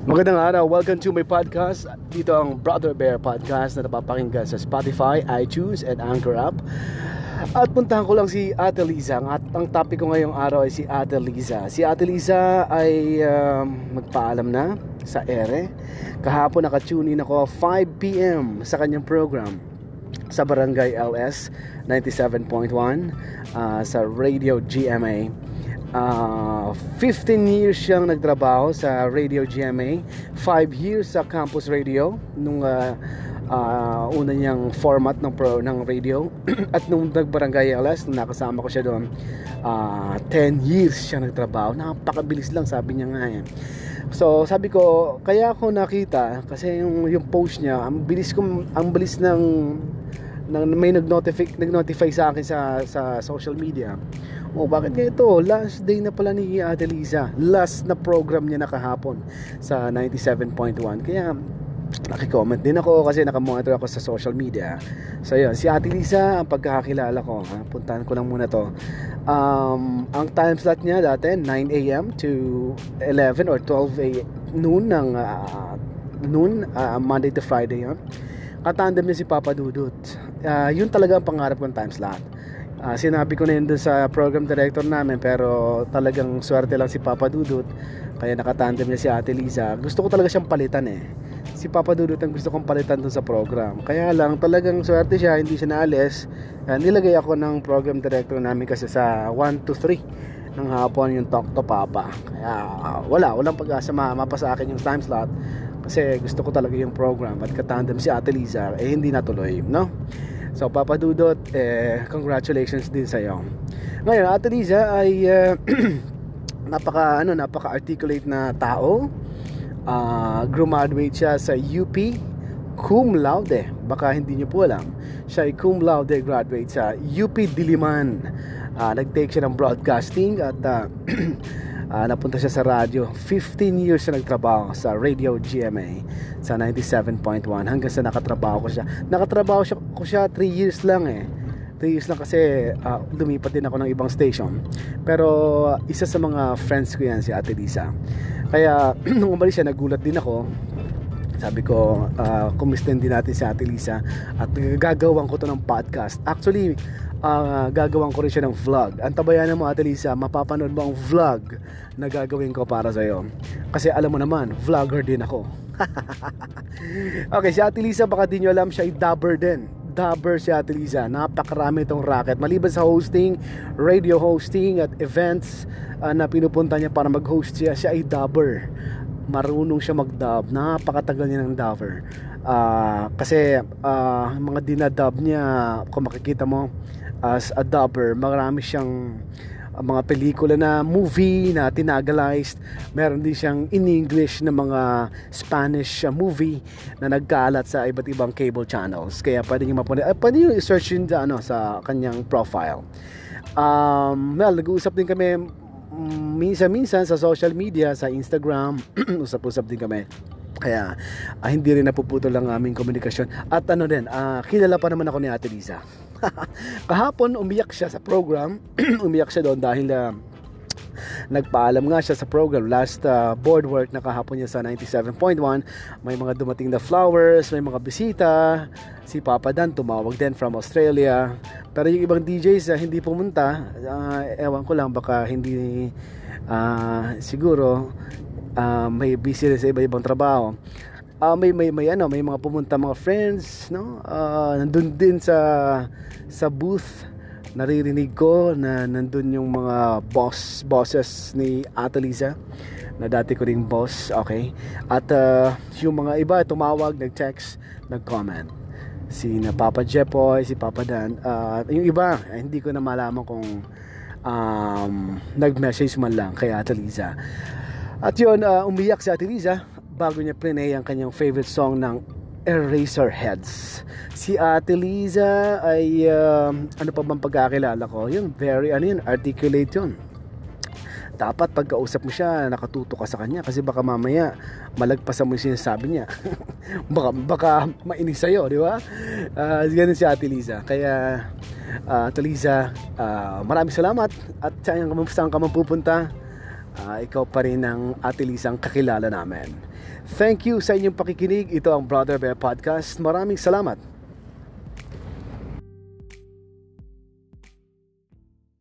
Magandang araw. Welcome to my podcast. Dito ang Brother Bear Podcast na napapakinggan sa Spotify, iTunes, and Anchor app. At puntahan ko lang si Ate Liza. At ang topic ko ngayong araw ay si Ate Liza. Si Ate Liza ay uh, magpaalam na sa ere. Kahapon nakatune in ako 5pm sa kanyang program sa Barangay LS 97.1 uh, sa Radio GMA uh, 15 years siyang nagtrabaho sa Radio GMA 5 years sa Campus Radio nung uh, uh, una niyang format ng pro ng radio. At nung nagbarangay LS nung nakasama ko siya doon uh, 10 years siya nagtrabaho. Napakabilis lang sabi niya nga eh So sabi ko kaya ako nakita kasi yung yung post niya ang bilis ko ang bilis ng ng may nag-notify nag-notify sa akin sa sa social media. Oh, bakit ganito? Last day na pala ni Ate. Last na program niya na kahapon sa 97.1. Kaya nakicomment din ako kasi nakamonitor ako sa social media. So yun, si Ate Lisa, ang pagkakakilala ko, ha? puntahan ko lang muna to. Um, ang time slot niya dati, 9 a.m. to 11 or 12 a.m. noon ng uh, noon, uh, Monday to Friday yun. Katandem niya si Papa Dudut. Uh, yun talaga ang pangarap kong time slot Uh, sinabi ko na yun dun sa program director namin pero talagang swerte lang si Papa Dudut kaya nakatandem niya si Ate Liza. Gusto ko talaga siyang palitan eh. Si Papa Dudut ang gusto kong palitan dun sa program. Kaya lang talagang swerte siya, hindi siya naalis. Uh, nilagay ako ng program director namin kasi sa 1 to 3 ng hapon yung Talk to Papa. Kaya uh, wala, walang pag-asa mapa sa akin yung time slot kasi gusto ko talaga yung program at katandem si Ate Liza eh hindi natuloy, no? So Papa Dudot, eh, congratulations din sa iyo. Ngayon, Ate Liza ay uh, napaka ano, napaka-articulate na tao. Uh, graduate siya sa UP cum laude. Baka hindi niyo po alam. Siya ay cum laude graduate sa UP Diliman. Uh, nag-take siya ng broadcasting at uh, uh, napunta siya sa radyo. 15 years na nagtrabaho sa Radio GMA sa 97.1 hanggang sa nakatrabaho ko siya. Nakatrabaho siya, ko siya 3 years lang eh. 3 years lang kasi uh, lumipat din ako ng ibang station. Pero uh, isa sa mga friends ko yan si Ate Lisa. Kaya nung umalis siya nagulat din ako sabi ko uh, kumistin din natin si Ate Lisa at gagawin ko to ng podcast actually uh, gagawin ko rin siya ng vlog. Ang tabayanan mo Ate Lisa, mapapanood mo ang vlog na gagawin ko para sa iyo. Kasi alam mo naman, vlogger din ako. okay, si Ate Lisa baka di nyo alam siya ay dubber din. Dubber si Ate Lisa. Napakarami itong racket. Maliban sa hosting, radio hosting at events uh, na pinupunta niya para mag-host siya, siya ay dubber. Marunong siya mag-dub. Napakatagal niya ng dubber. Uh, kasi uh, mga dinadub niya, kung makikita mo, as a dubber marami siyang uh, mga pelikula na movie na tinagalized meron din siyang in English na mga Spanish uh, movie na nagkalat sa iba't ibang cable channels kaya pwede niyo mapanood uh, pwede niyo i-search yun sa, ano, sa kanyang profile um, well nag-uusap din kami minsan-minsan sa social media sa Instagram usap-usap din kami. Kaya uh, hindi rin napuputol ang aming komunikasyon. At ano din uh, kilala pa naman ako ni Ate Lisa. Kahapon umiyak siya sa program. umiyak siya doon dahil uh, nagpaalam nga siya sa program last uh, board work na kahapon niya sa 97.1 may mga dumating na flowers may mga bisita. Si Papa Dan tumawag din from Australia. Pero yung ibang DJs uh, hindi pumunta uh, ewan ko lang baka hindi uh, siguro uh, may busy sa iba-ibang trabaho. Uh, may may may ano may mga pumunta mga friends no? Uh, nandun din sa sa booth naririnig ko na nandun yung mga boss bosses ni Ate Lisa na dati ko ring boss okay? At uh, yung mga iba tumawag nag-text nag-comment. Si na Papa Jepoy si Papa Dan uh, yung iba eh, hindi ko na malaman kung um, nag-message man lang kay Ate Lisa at yun uh, umiyak si Ate Lisa bago niya plinay ang kanyang favorite song ng Eraserheads. Si Ate Liza ay uh, ano pa bang pagkakilala ko? Yun, very ano yun, articulate yun. Dapat pagkausap mo siya, nakatuto ka sa kanya kasi baka mamaya malagpasan mo yung sinasabi niya. baka, baka mainis sa'yo, di ba? Uh, ganun si Ate Liza. Kaya, uh, Ate Liza, uh, maraming salamat at saan ka, saan ka pupunta uh, ikaw pa rin ang Ate Lisang kakilala namin. Thank you sa inyong pakikinig. Ito ang Brother Bear Podcast. Maraming salamat.